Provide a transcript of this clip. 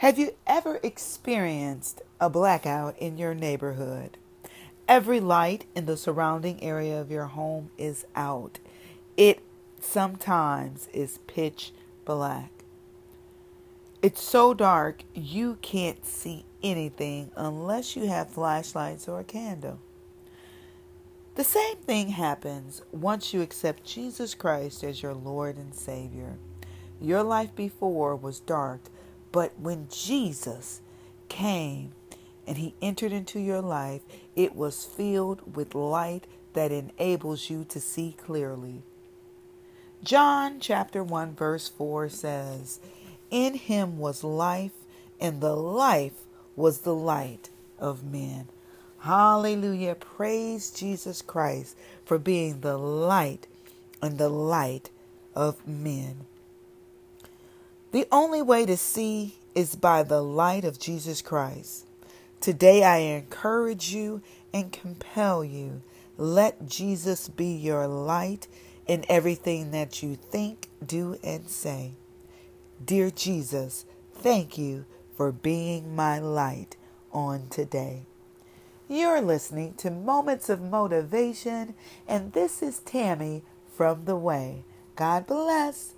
Have you ever experienced a blackout in your neighborhood? Every light in the surrounding area of your home is out. It sometimes is pitch black. It's so dark you can't see anything unless you have flashlights or a candle. The same thing happens once you accept Jesus Christ as your Lord and Savior. Your life before was dark but when Jesus came and he entered into your life, it was filled with light that enables you to see clearly. John chapter 1 verse 4 says, In him was life, and the life was the light of men. Hallelujah. Praise Jesus Christ for being the light and the light of men. The only way to see is by the light of Jesus Christ. Today I encourage you and compel you. Let Jesus be your light in everything that you think, do, and say. Dear Jesus, thank you for being my light on today. You're listening to Moments of Motivation, and this is Tammy from The Way. God bless.